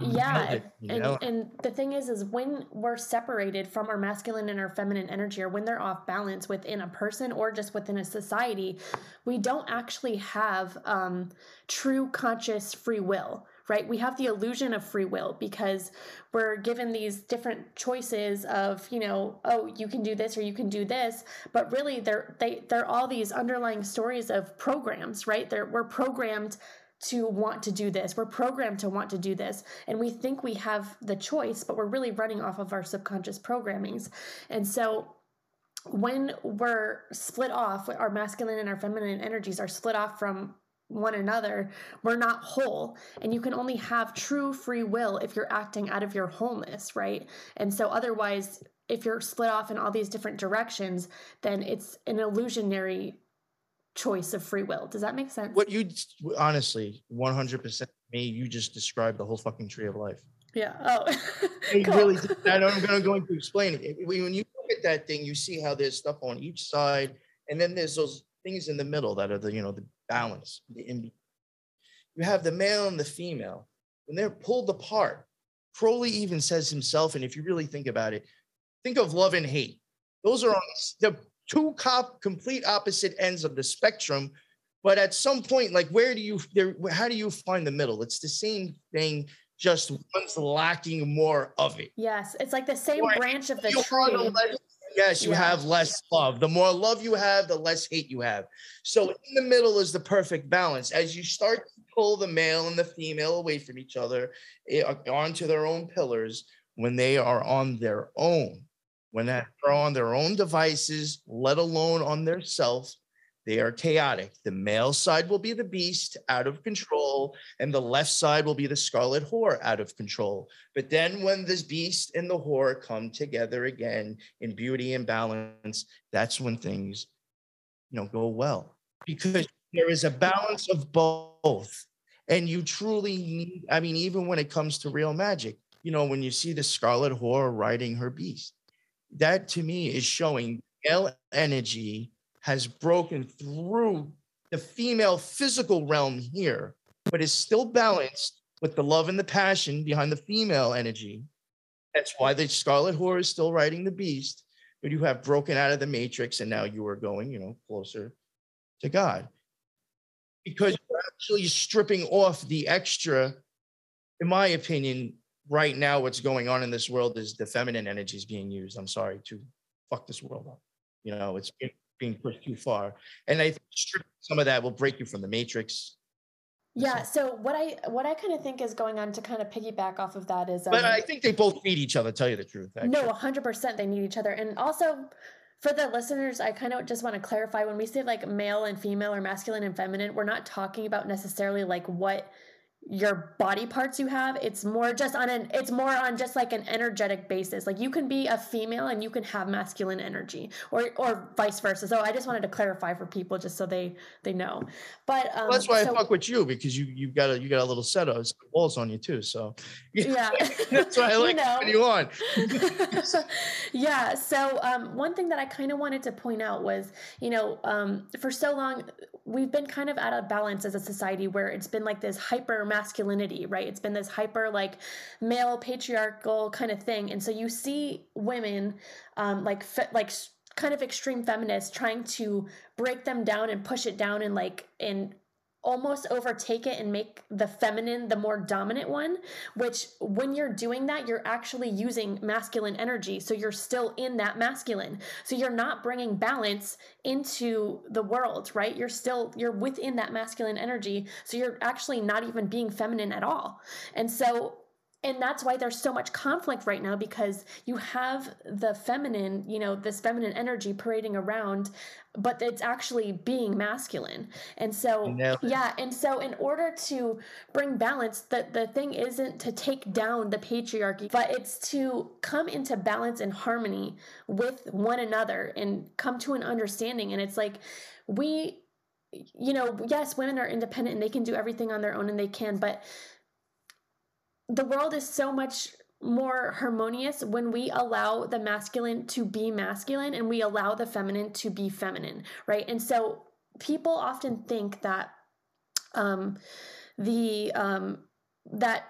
yeah and, and the thing is is when we're separated from our masculine and our feminine energy or when they're off balance within a person or just within a society we don't actually have um, true conscious free will right? We have the illusion of free will because we're given these different choices of, you know, oh, you can do this or you can do this, but really they're they they're all these underlying stories of programs, right? They're we're programmed to want to do this. We're programmed to want to do this. And we think we have the choice, but we're really running off of our subconscious programmings. And so when we're split off, our masculine and our feminine energies are split off from one another, we're not whole. And you can only have true free will if you're acting out of your wholeness, right? And so, otherwise, if you're split off in all these different directions, then it's an illusionary choice of free will. Does that make sense? What you honestly, 100% me, you just described the whole fucking tree of life. Yeah. Oh, cool. really. I know I'm going to explain it. When you look at that thing, you see how there's stuff on each side, and then there's those things in the middle that are the you know the balance. The in you have the male and the female when they're pulled apart. Crowley even says himself, and if you really think about it, think of love and hate. Those are on the two cop, complete opposite ends of the spectrum. But at some point, like where do you there? How do you find the middle? It's the same thing just one's lacking more of it. Yes, it's like the same or branch of the tree yes, you yeah. have less love. The more love you have, the less hate you have. So in the middle is the perfect balance. As you start to pull the male and the female away from each other eh, onto their own pillars, when they are on their own, when they're on their own devices, let alone on their self, they are chaotic. The male side will be the beast out of control, and the left side will be the scarlet whore out of control. But then, when this beast and the whore come together again in beauty and balance, that's when things, you know, go well because there is a balance of both. And you truly need, I mean, even when it comes to real magic, you know, when you see the scarlet whore riding her beast, that to me is showing male energy has broken through the female physical realm here, but is still balanced with the love and the passion behind the female energy. That's why the Scarlet Whore is still riding the beast, but you have broken out of the matrix and now you are going, you know, closer to God. Because you're actually stripping off the extra, in my opinion, right now, what's going on in this world is the feminine energy is being used. I'm sorry to fuck this world up. You know, it's being pushed too far. And I think some of that will break you from the matrix. Yeah. So what I what I kind of think is going on to kind of piggyback off of that is, um, but I think they both need each other. Tell you the truth. Actually. No, hundred percent, they need each other, and also for the listeners, I kind of just want to clarify when we say like male and female or masculine and feminine, we're not talking about necessarily like what your body parts you have it's more just on an it's more on just like an energetic basis. Like you can be a female and you can have masculine energy or or vice versa. So i just wanted to clarify for people just so they they know. But um, well, that's why so, i fuck with you because you you got a you got a little set of balls on you too so. Yeah. That's why i like you, know. you on. Yeah so um, one thing that i kind of wanted to point out was you know um, for so long we've been kind of out of balance as a society where it's been like this hyper masculinity, right? It's been this hyper like male patriarchal kind of thing, and so you see women um, like fe- like kind of extreme feminists trying to break them down and push it down and like and almost overtake it and make the feminine the more dominant one, which when you're doing that, you're actually using masculine energy. So you're still in that masculine. So you're not bringing balance into the world, right? You're still, you're within that masculine energy. So you're actually not even being feminine at all. And so and that's why there's so much conflict right now because you have the feminine you know this feminine energy parading around but it's actually being masculine. And so yeah and so in order to bring balance the, the thing isn't to take down the patriarchy but it's to come into balance and harmony with one another and come to an understanding. And it's like we you know yes women are independent and they can do everything on their own and they can but the world is so much more harmonious when we allow the masculine to be masculine and we allow the feminine to be feminine, right? And so people often think that um, the um, that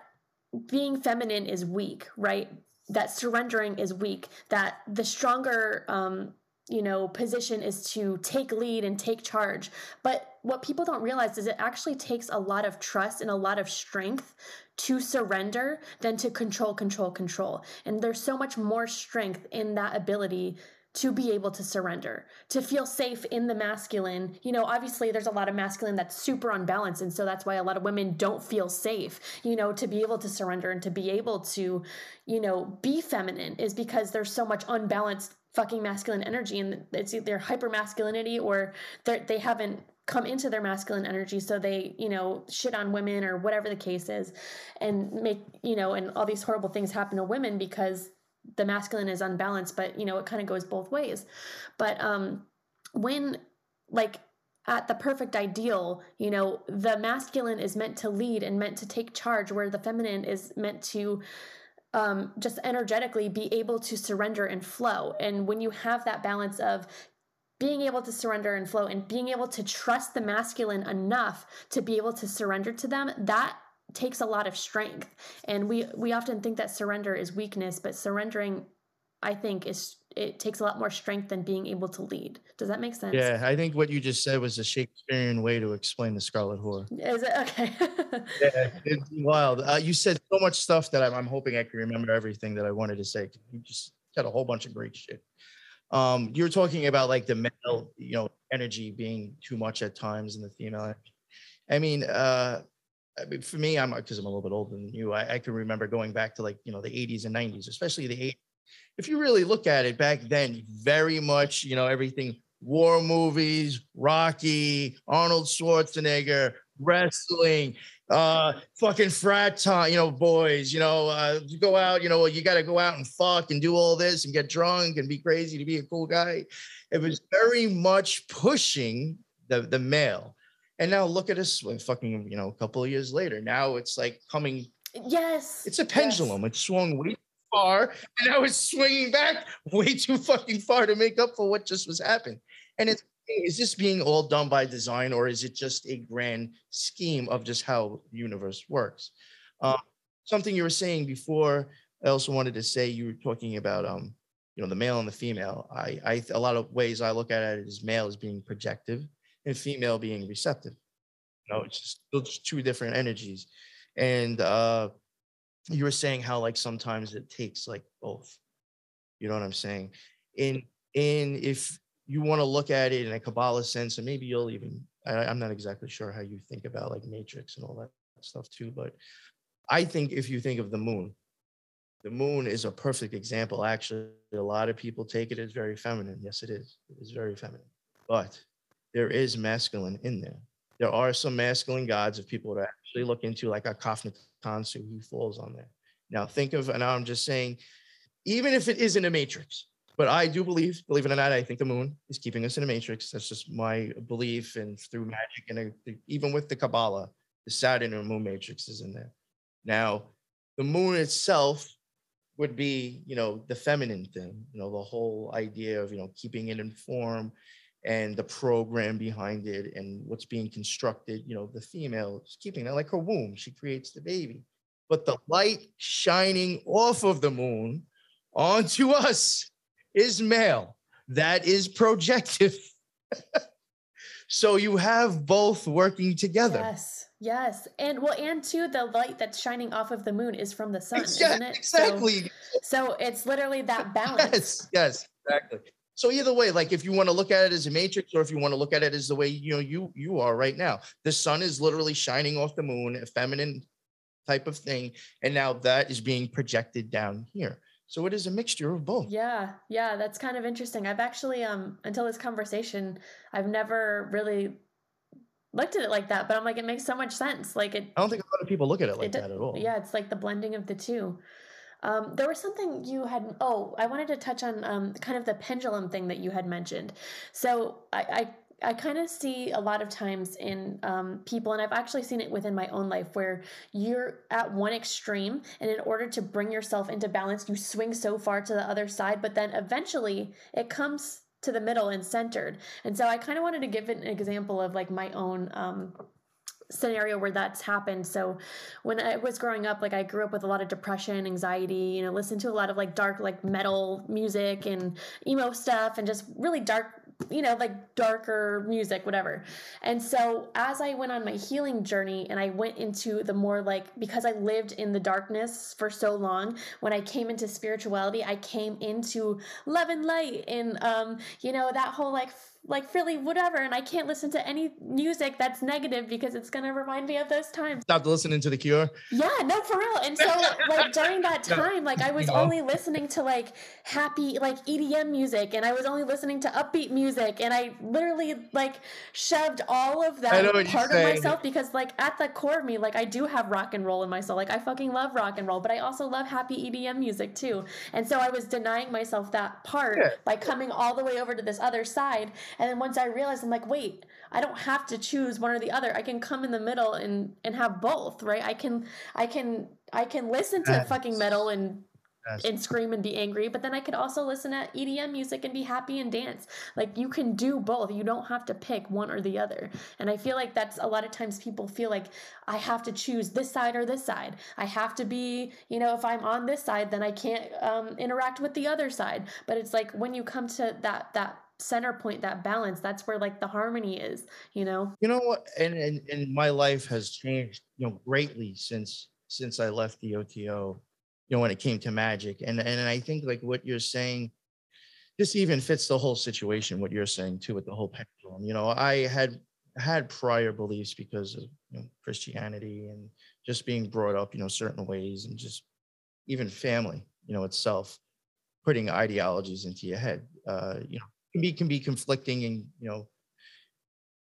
being feminine is weak, right? That surrendering is weak. That the stronger um, you know position is to take lead and take charge but what people don't realize is it actually takes a lot of trust and a lot of strength to surrender than to control control control and there's so much more strength in that ability to be able to surrender, to feel safe in the masculine. You know, obviously there's a lot of masculine that's super unbalanced. And so that's why a lot of women don't feel safe, you know, to be able to surrender and to be able to, you know, be feminine is because there's so much unbalanced fucking masculine energy and it's either hyper masculinity or they haven't come into their masculine energy so they you know shit on women or whatever the case is and make you know and all these horrible things happen to women because the masculine is unbalanced but you know it kind of goes both ways but um when like at the perfect ideal you know the masculine is meant to lead and meant to take charge where the feminine is meant to um, just energetically be able to surrender and flow. And when you have that balance of being able to surrender and flow and being able to trust the masculine enough to be able to surrender to them, that takes a lot of strength. And we we often think that surrender is weakness, but surrendering I think is it takes a lot more strength than being able to lead. Does that make sense? Yeah, I think what you just said was a Shakespearean way to explain the Scarlet Whore. Is it okay? yeah, it's wild. Uh, you said so much stuff that I'm, I'm, hoping I can remember everything that I wanted to say. You just said a whole bunch of great shit. Um, you're talking about like the male, you know, energy being too much at times and the female. I mean, uh, I mean, for me, I'm because I'm a little bit older than you. I, I, can remember going back to like you know the 80s and 90s, especially the 80s if you really look at it back then, very much, you know, everything war movies, Rocky, Arnold Schwarzenegger, wrestling, uh, fucking frat time, you know, boys, you know, uh, you go out, you know, you got to go out and fuck and do all this and get drunk and be crazy to be a cool guy. It was very much pushing the, the male. And now look at us, fucking, you know, a couple of years later. Now it's like coming. Yes. It's a pendulum. Yes. It swung way far, and I was swinging back way too fucking far to make up for what just was happening. And it's is this being all done by design, or is it just a grand scheme of just how the universe works? Um, something you were saying before. I also wanted to say you were talking about um, you know, the male and the female. I, I a lot of ways I look at it is male as being projective and female being receptive. You know, it's just those two different energies. And uh, you were saying how like sometimes it takes like both you know what i'm saying in in if you want to look at it in a kabbalah sense and maybe you'll even I, i'm not exactly sure how you think about like matrix and all that stuff too but i think if you think of the moon the moon is a perfect example. Actually, a lot of people take it as very feminine. Yes, it is. It is very feminine. But there is masculine in there. There are some masculine gods if people would actually look into like a Akhenatensu, he falls on there. Now think of, and I'm just saying, even if it isn't a matrix, but I do believe, believe it or not, I think the moon is keeping us in a matrix. That's just my belief. And through magic and uh, even with the Kabbalah, the Saturn and moon matrix is in there. Now, the moon itself would be, you know, the feminine thing, you know, the whole idea of, you know, keeping it in form and the program behind it and what's being constructed, you know, the female is keeping that like her womb, she creates the baby. But the light shining off of the moon onto us is male. That is projective. so you have both working together. Yes. Yes, and well, and too, the light that's shining off of the moon is from the sun, isn't it? Exactly. So, so it's literally that balance. Yes, yes, exactly. So either way, like if you want to look at it as a matrix, or if you want to look at it as the way you know you you are right now, the sun is literally shining off the moon, a feminine type of thing, and now that is being projected down here. So it is a mixture of both. Yeah, yeah, that's kind of interesting. I've actually um until this conversation, I've never really looked at it like that, but I'm like, it makes so much sense. Like it. I don't think a lot of people look at it like it, that at all. Yeah, it's like the blending of the two. Um, there was something you had. Oh, I wanted to touch on um, kind of the pendulum thing that you had mentioned. So I, I I kind of see a lot of times in um, people, and I've actually seen it within my own life, where you're at one extreme, and in order to bring yourself into balance, you swing so far to the other side, but then eventually it comes to the middle and centered. And so I kind of wanted to give an example of like my own um, scenario where that's happened. So when I was growing up, like I grew up with a lot of depression, anxiety, you know, listened to a lot of like dark, like metal music and emo stuff and just really dark you know, like darker music, whatever. And so as I went on my healing journey and I went into the more like, because I lived in the darkness for so long, when I came into spirituality, I came into love and light and, um, you know, that whole like, like really whatever and i can't listen to any music that's negative because it's going to remind me of those times. Stopped listening to the cure? Yeah no for real and so like during that time like i was only listening to like happy like edm music and i was only listening to upbeat music and i literally like shoved all of that part of myself because like at the core of me like i do have rock and roll in myself like i fucking love rock and roll but i also love happy edm music too and so i was denying myself that part yeah. by coming all the way over to this other side and then once I realized, I'm like, wait, I don't have to choose one or the other. I can come in the middle and and have both, right? I can I can I can listen to yes. fucking metal and yes. and scream and be angry, but then I could also listen to EDM music and be happy and dance. Like you can do both. You don't have to pick one or the other. And I feel like that's a lot of times people feel like I have to choose this side or this side. I have to be, you know, if I'm on this side, then I can't um, interact with the other side. But it's like when you come to that that center point that balance that's where like the harmony is you know? You know what? And, and and my life has changed you know greatly since since i left the OTO you know when it came to magic. And and i think like what you're saying this even fits the whole situation what you're saying too with the whole pendulum. You know i had had prior beliefs because of you know, christianity and just being brought up you know certain ways and just even family you know itself putting ideologies into your head uh, you know can be can be conflicting and you know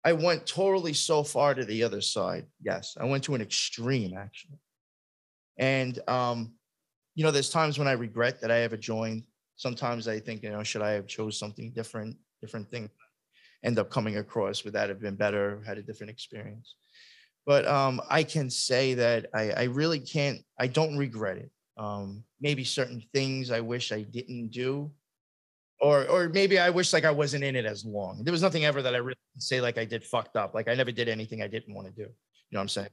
i went totally so far to the other side. Yes i went to an extreme actually. And um you know there's times when i regret that i ever joined. Sometimes i think you know should i have chose something different different thing? End up coming across would that have been better? Had a different experience. But um i can say that i i really can't i don't regret it. Um maybe certain things i wish i didn't do or or maybe I wish like I wasn't in it as long. There was nothing ever that I really say like I did fucked up. Like I never did anything I didn't want to do. You know what I'm saying?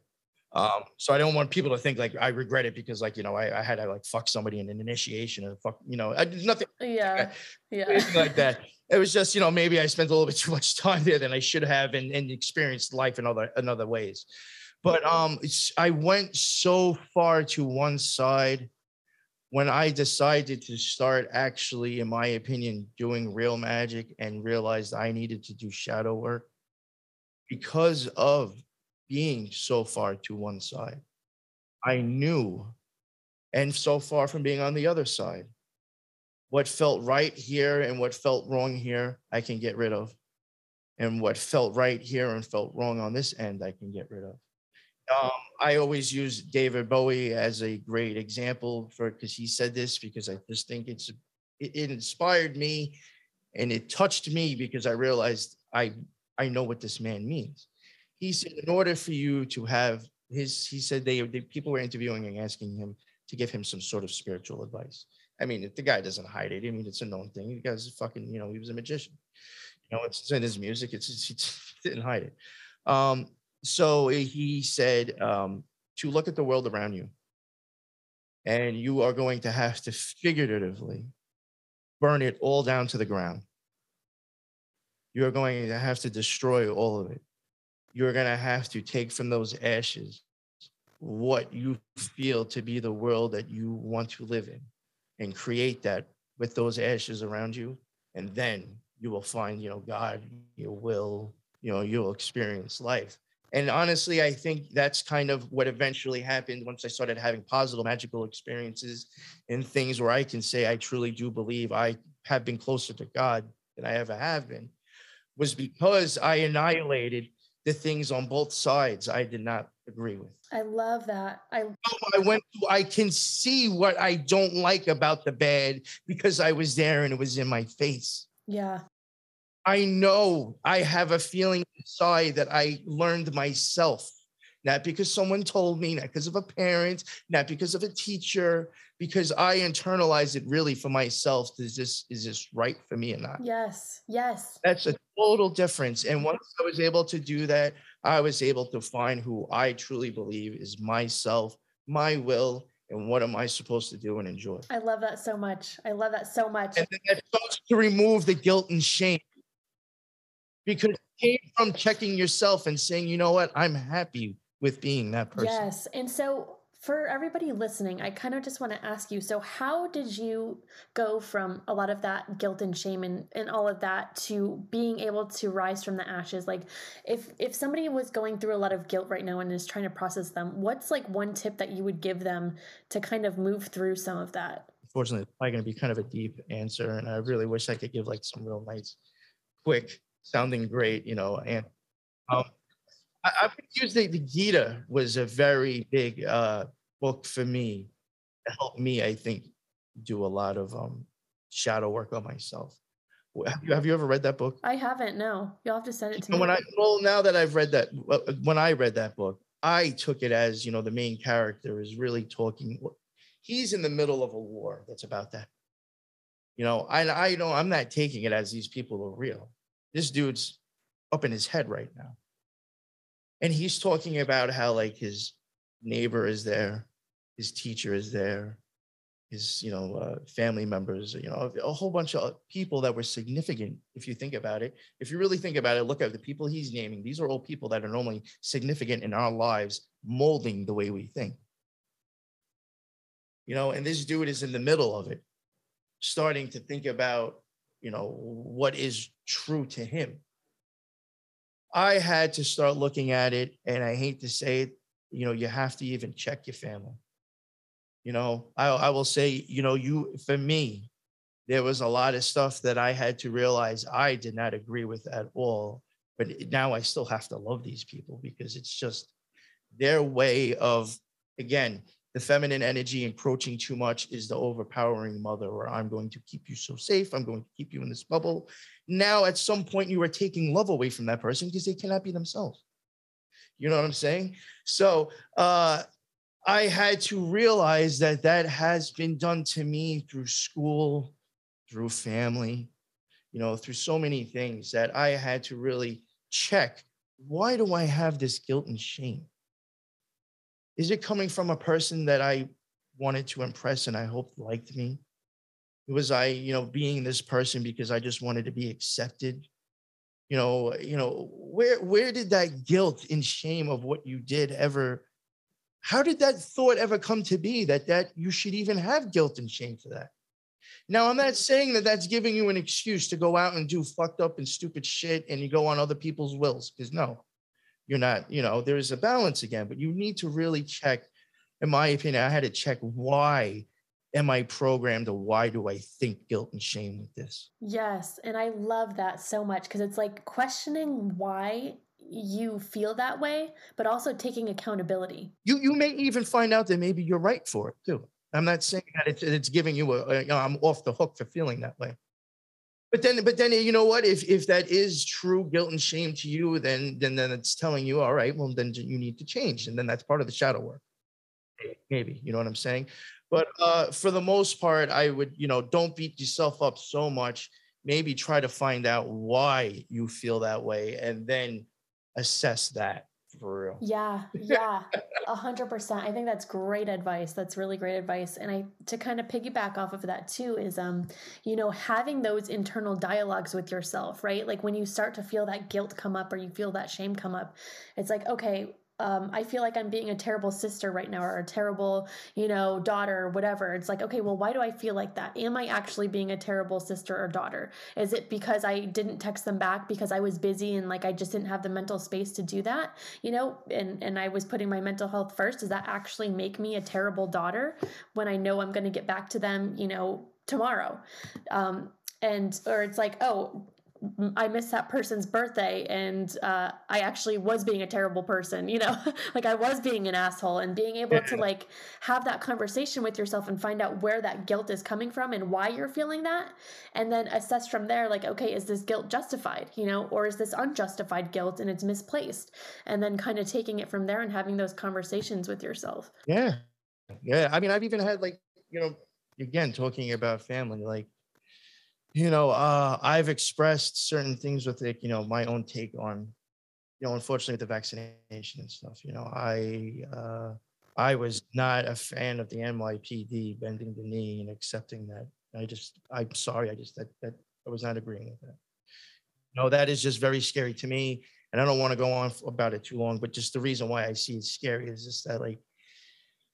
Um, so I don't want people to think like I regret it because like you know I, I had to like fuck somebody in an initiation and fuck you know I did nothing. Yeah, yeah, like that. It was just you know maybe I spent a little bit too much time there than I should have and, and experienced life in other in other ways. But um, I went so far to one side when I decided to start actually, in my opinion, doing real magic and realized I needed to do shadow work because of being so far to one side, I knew and so far from being on the other side. What felt right here and what felt wrong here, I can get rid of. And what felt right here and felt wrong on this end, I can get rid of. Um, I always use David Bowie as a great example for because he said this because I just think it's it, inspired me and it touched me because I realized I I know what this man means. He said, in order for you to have his, he said they, they people were interviewing and asking him to give him some sort of spiritual advice. I mean, the guy doesn't hide it. I mean, it's a known thing. The guy's fucking, you know, he was a magician. You know, it's in his music. It's, it's, didn't hide it. Um, so he said um, to look at the world around you, and you are going to have to figuratively burn it all down to the ground. You're going to have to destroy all of it. You're going to have to take from those ashes what you feel to be the world that you want to live in and create that with those ashes around you. And then you will find, you know, God, you will, you know, you'll experience life. And honestly, I think that's kind of what eventually happened once I started having positive magical experiences and things where I can say I truly do believe I have been closer to God than I ever have been was because I annihilated the things on both sides I did not agree with. I love that. I I went to, I can see what I don't like about the bad because I was there and it was in my face. Yeah. I know I have a feeling inside that I learned myself, not because someone told me, not because of a parent, not because of a teacher, because I internalized it really for myself. Is this is this right for me or not? Yes. Yes. That's a total difference. And once I was able to do that, I was able to find who I truly believe is myself, my will, and what am I supposed to do and enjoy. I love that so much. I love that so much. And then that starts to remove the guilt and shame because it came from checking yourself and saying, you know what, I'm happy with being that person. Yes. And so for everybody listening, I kind of just want to ask you so, how did you go from a lot of that guilt and shame and, and all of that to being able to rise from the ashes? Like, if, if somebody was going through a lot of guilt right now and is trying to process them, what's like one tip that you would give them to kind of move through some of that? Unfortunately, it's probably going to be kind of a deep answer. And I really wish I could give like some real nice, quick, sounding great, you know. And um, I, I would use the, the Gita was a very big uh, book for me to help me, I think, do a lot of um, shadow work on myself. Have you, have you ever read that book? I haven't. No, you'll have to send it to And me. when I well now that I've read that when I read that book, I took it as you know the main character is really talking. He's in the middle of a war that's about that. You know, I I don't I'm not taking it as these people are real. This dude's up in his head right now, and he's talking about how like his neighbor is there, his teacher is there, his you know uh, family members, you know a whole bunch of people that were significant. If you think about it, if you really think about it, look at the people he's naming. These are all people that are normally significant in our lives, molding the way we think. You know, and this dude is in the middle of it, starting to think about you know what is true to him. I had to start looking at it, and I hate to say it, you know, you have to even check your family. You know, I, I will say, you know, you, for me, there was a lot of stuff that I had to realize I did not agree with at all. But now I still have to love these people because it's just their way of, again, the feminine energy encroaching too much is the overpowering mother, where I'm going to keep you so safe. I'm going to keep you in this bubble. Now, at some point, you are taking love away from that person because they cannot be themselves. You know what I'm saying? So uh, I had to realize that that has been done to me through school, through family, you know, through so many things that I had to really check. Why do I have this guilt and shame? Is it coming from a person that I wanted to impress and I hoped liked me? Was I, you know, being this person because I just wanted to be accepted? you know you know where where did that guilt and shame of what you did ever how did that thought ever come to be that that you should even have guilt and shame for that now i'm not saying that that's giving you an excuse to go out and do fucked up and stupid shit and you go on other people's wills because no you're not you know there's a balance again but you need to really check in my opinion, I had to check why am I programmed or why do I think guilt and shame with this? Yes. And I love that so much because it's like questioning why you feel that way, but also taking accountability. You you may even find out that maybe you're right for it too. I'm not saying that it's, it's giving you a, a you know, I'm off the hook for feeling that way. But then, but then, you know what? If if that is true guilt and shame to you, then then then it's telling you, all right, well, then you need to change, and then that's part of the shadow work. Maybe you know what I'm saying. But uh, for the most part, I would, you know, don't beat yourself up so much. Maybe try to find out why you feel that way, and then assess that for real. Yeah, yeah, a hundred percent. I think that's great advice. That's really great advice. And I to kind of piggyback off of that too is um, you know, having those internal dialogues with yourself, right? Like when you start to feel that guilt come up or you feel that shame come up, it's like, okay, um, I feel like I'm being a terrible sister right now or a terrible, you know, daughter or whatever. It's like, okay, well, why do I feel like that? Am I actually being a terrible sister or daughter? Is it because I didn't text them back because I was busy and like I just didn't have the mental space to do that, you know, and, and I was putting my mental health first? Does that actually make me a terrible daughter when I know I'm going to get back to them, you know, tomorrow? Um, and, or it's like, oh, I missed that person's birthday and uh, I actually was being a terrible person, you know, like I was being an asshole and being able to like have that conversation with yourself and find out where that guilt is coming from and why you're feeling that. And then assess from there, like, okay, is this guilt justified, you know, or is this unjustified guilt and it's misplaced? And then kind of taking it from there and having those conversations with yourself. Yeah. Yeah. I mean, I've even had like, you know, again, talking about family, like, you know, uh, I've expressed certain things with like, you know, my own take on, you know, unfortunately the vaccination and stuff. You know, I uh, I was not a fan of the NYPD bending the knee and accepting that. I just, I'm sorry, I just that that I was not agreeing with that. No, that is just very scary to me, and I don't want to go on about it too long. But just the reason why I see it scary is just that, like,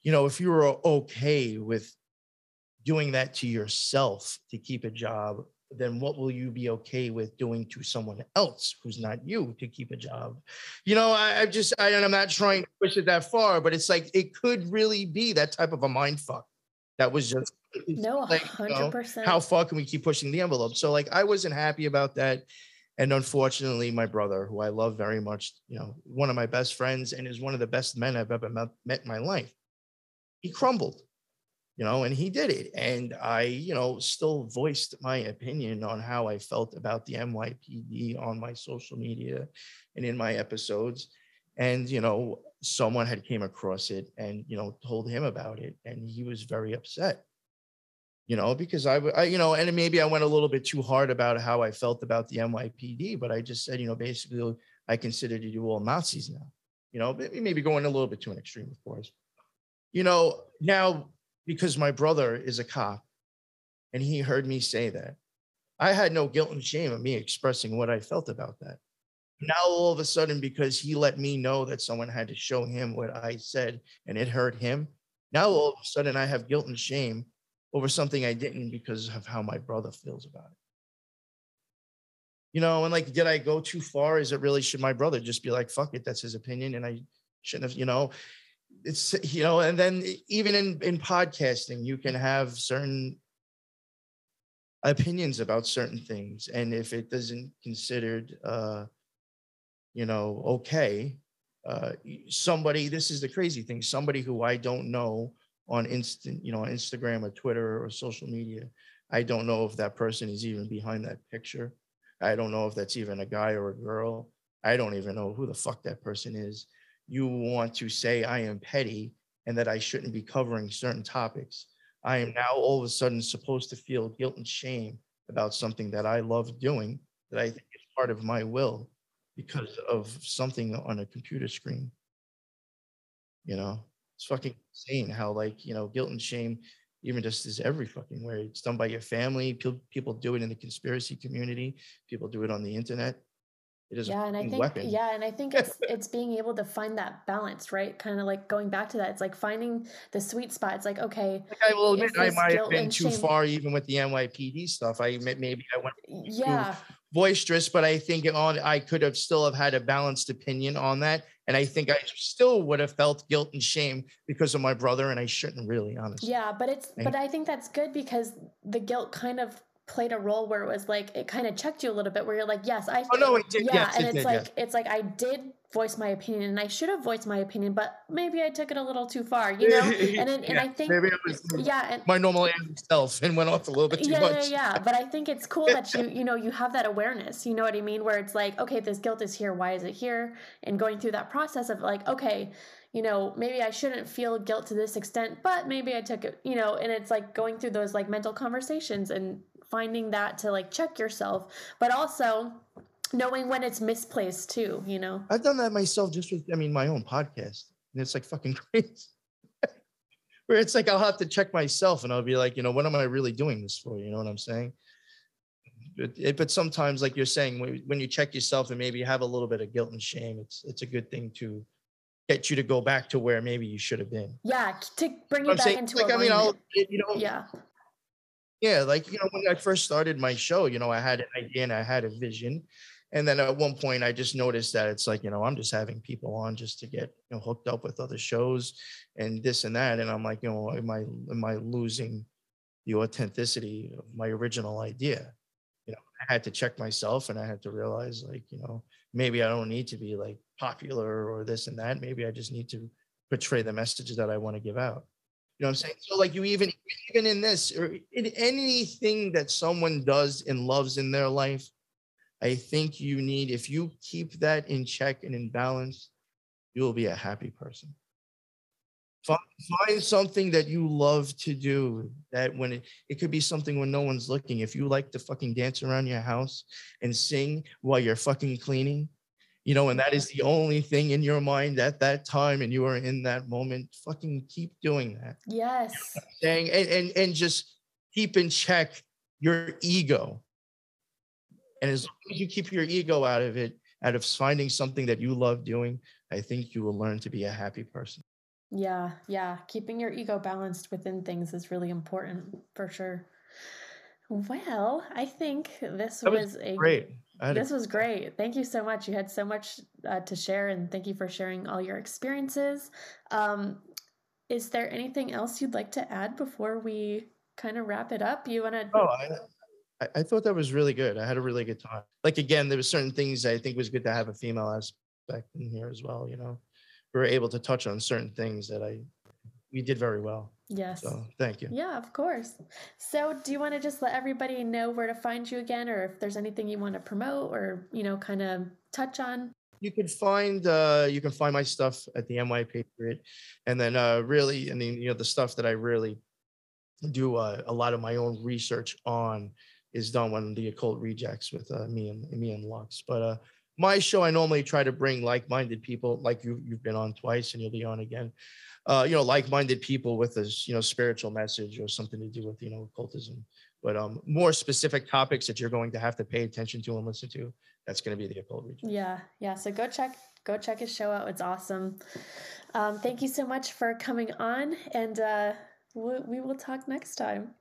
you know, if you were okay with doing that to yourself to keep a job, then what will you be okay with doing to someone else who's not you to keep a job? You know, I, I just, I, I'm not trying to push it that far, but it's like it could really be that type of a mind fuck. That was just no, like, hundred percent. How far can we keep pushing the envelope? So, like, I wasn't happy about that, and unfortunately, my brother, who I love very much, you know, one of my best friends and is one of the best men I've ever met, met in my life, he crumbled you know, and he did it. And I, you know, still voiced my opinion on how I felt about the NYPD on my social media and in my episodes. And, you know, someone had came across it and, you know, told him about it. And he was very upset, you know, because I, I, you know, and maybe I went a little bit too hard about how I felt about the NYPD, but I just said, you know, basically I consider you all Nazis now, you know, maybe going a little bit to an extreme, of course. You know, now because my brother is a cop and he heard me say that. I had no guilt and shame of me expressing what I felt about that. Now, all of a sudden, because he let me know that someone had to show him what I said and it hurt him, now all of a sudden I have guilt and shame over something I didn't because of how my brother feels about it. You know, and like, did I go too far? Is it really, should my brother just be like, fuck it, that's his opinion and I shouldn't have, you know? It's you know and then even in in podcasting you can have certain opinions about certain things. And if it doesn't considered uh you know okay uh somebody this is the crazy thing somebody who i don't know on instant you know on instagram or twitter or social media i don't know if that person is even behind that picture. I don't know if that's even a guy or a girl. I don't even know who the fuck that person is you want to say I am petty and that I shouldn't be covering certain topics. I am now all of a sudden supposed to feel guilt and shame about something that I love doing that I think is part of my will because of something on a computer screen. You know, it's fucking insane how, like, you know, guilt and shame even just is every fucking where it's done by your family. People do it in the conspiracy community, people do it on the internet. It is yeah, and I think weapon. yeah, and I think it's it's being able to find that balance, right? Kind of like going back to that. It's like finding the sweet spot. It's like okay, like I will admit I might have been too shame... far even with the NYPD stuff. I maybe I went yeah boisterous, but I think on I could have still have had a balanced opinion on that. And I think I still would have felt guilt and shame because of my brother, and I shouldn't really, honestly. Yeah, but it's but I think that's good because the guilt kind of played a role where it was like it kind of checked you a little bit where you're like yes i oh no it did. yeah yes, and it it's did, like yes. it's like i did voice my opinion and i should have voiced my opinion but maybe i took it a little too far you know? And and, and i think maybe I was yeah and, my normal self and went off a little bit too yeah, much. yeah yeah but i think it's cool that you you know you have that awareness you know what i mean? Where it's like okay this guilt is here why is it here? And going through that process of like okay you know, maybe I shouldn't feel guilt to this extent, but maybe I took it, you know, and it's like going through those like mental conversations and finding that to like check yourself, but also knowing when it's misplaced too, you know. I've done that myself just with I mean my own podcast. And it's like fucking crazy. Where it's like I'll have to check myself and I'll be like, you know, what am I really doing this for? You know what I'm saying? But, it, but sometimes, like you're saying, when, when you check yourself and maybe you have a little bit of guilt and shame, it's it's a good thing to get you to go back to where maybe you should have been. Yeah, to bring you I'm back saying, into like, I mean, I'll, you know, yeah, yeah, like you know, when I first started my show, you know, I had an idea and I had a vision. And then at one point I just noticed that it's like, you know, I'm just having people on just to get, you know, hooked up with other shows and this and that. And I'm like, you know, am I am I losing the authenticity of my original idea? You know, I had to check myself and I had to realize like, you know, maybe I don't need to be like popular or this and that. Maybe I just need to portray the message that I want to give out. You know what I'm saying? So like you even even in this or in anything that someone does and loves in their life, I think you need if you keep that in check and in balance, you will be a happy person. Find, something that you love to do that when it, it could be something when no one's looking. If you like to fucking dance around your house and sing while you're fucking cleaning, you know, and that is the only thing in your mind at that time, and you are in that moment, fucking keep doing that. yes, Saying and, and and just keep in check your ego. And as long as you keep your ego out of it, out of finding something that you love doing, I think you will learn to be a happy person. yeah, yeah. Keeping your ego balanced within things is really important for sure. Well, I think this was, was a Great. Had a- This was great. Thank you so much. You had so much uh, to share, and thank you for sharing all your experiences. Um, is there anything else you'd like to add before we kind of wrap it up? You want to? Oh, I, I- I thought that was really good. I had a really good time. Like again, there were certain things I think was good to have a female aspect in here as well. You know, we were able to touch on certain things that I we did very well. Yes. So thank you. Yeah, of course. So, do you want to just let everybody know where to find you again, or if there's anything you want to promote, or you know, kind of touch on? You can find uh, you can find my stuff at the NY Patriot, and then uh, really, I mean, you know, the stuff that I really do uh, a lot of my own research on is done when the occult rejects with uh, me and me and Lux. But uh, my show, I normally try to bring like-minded people, like you you've been on twice, and you'll be on again. Uh, you know, like-minded people with a you know spiritual message or something to do with you know occultism. But um, more specific topics that you're going to have to pay attention to and listen to. That's going to be the occult region. Yeah, yeah. So go check go check his show out. It's awesome. Um, thank you so much for coming on, and uh, we, we will talk next time.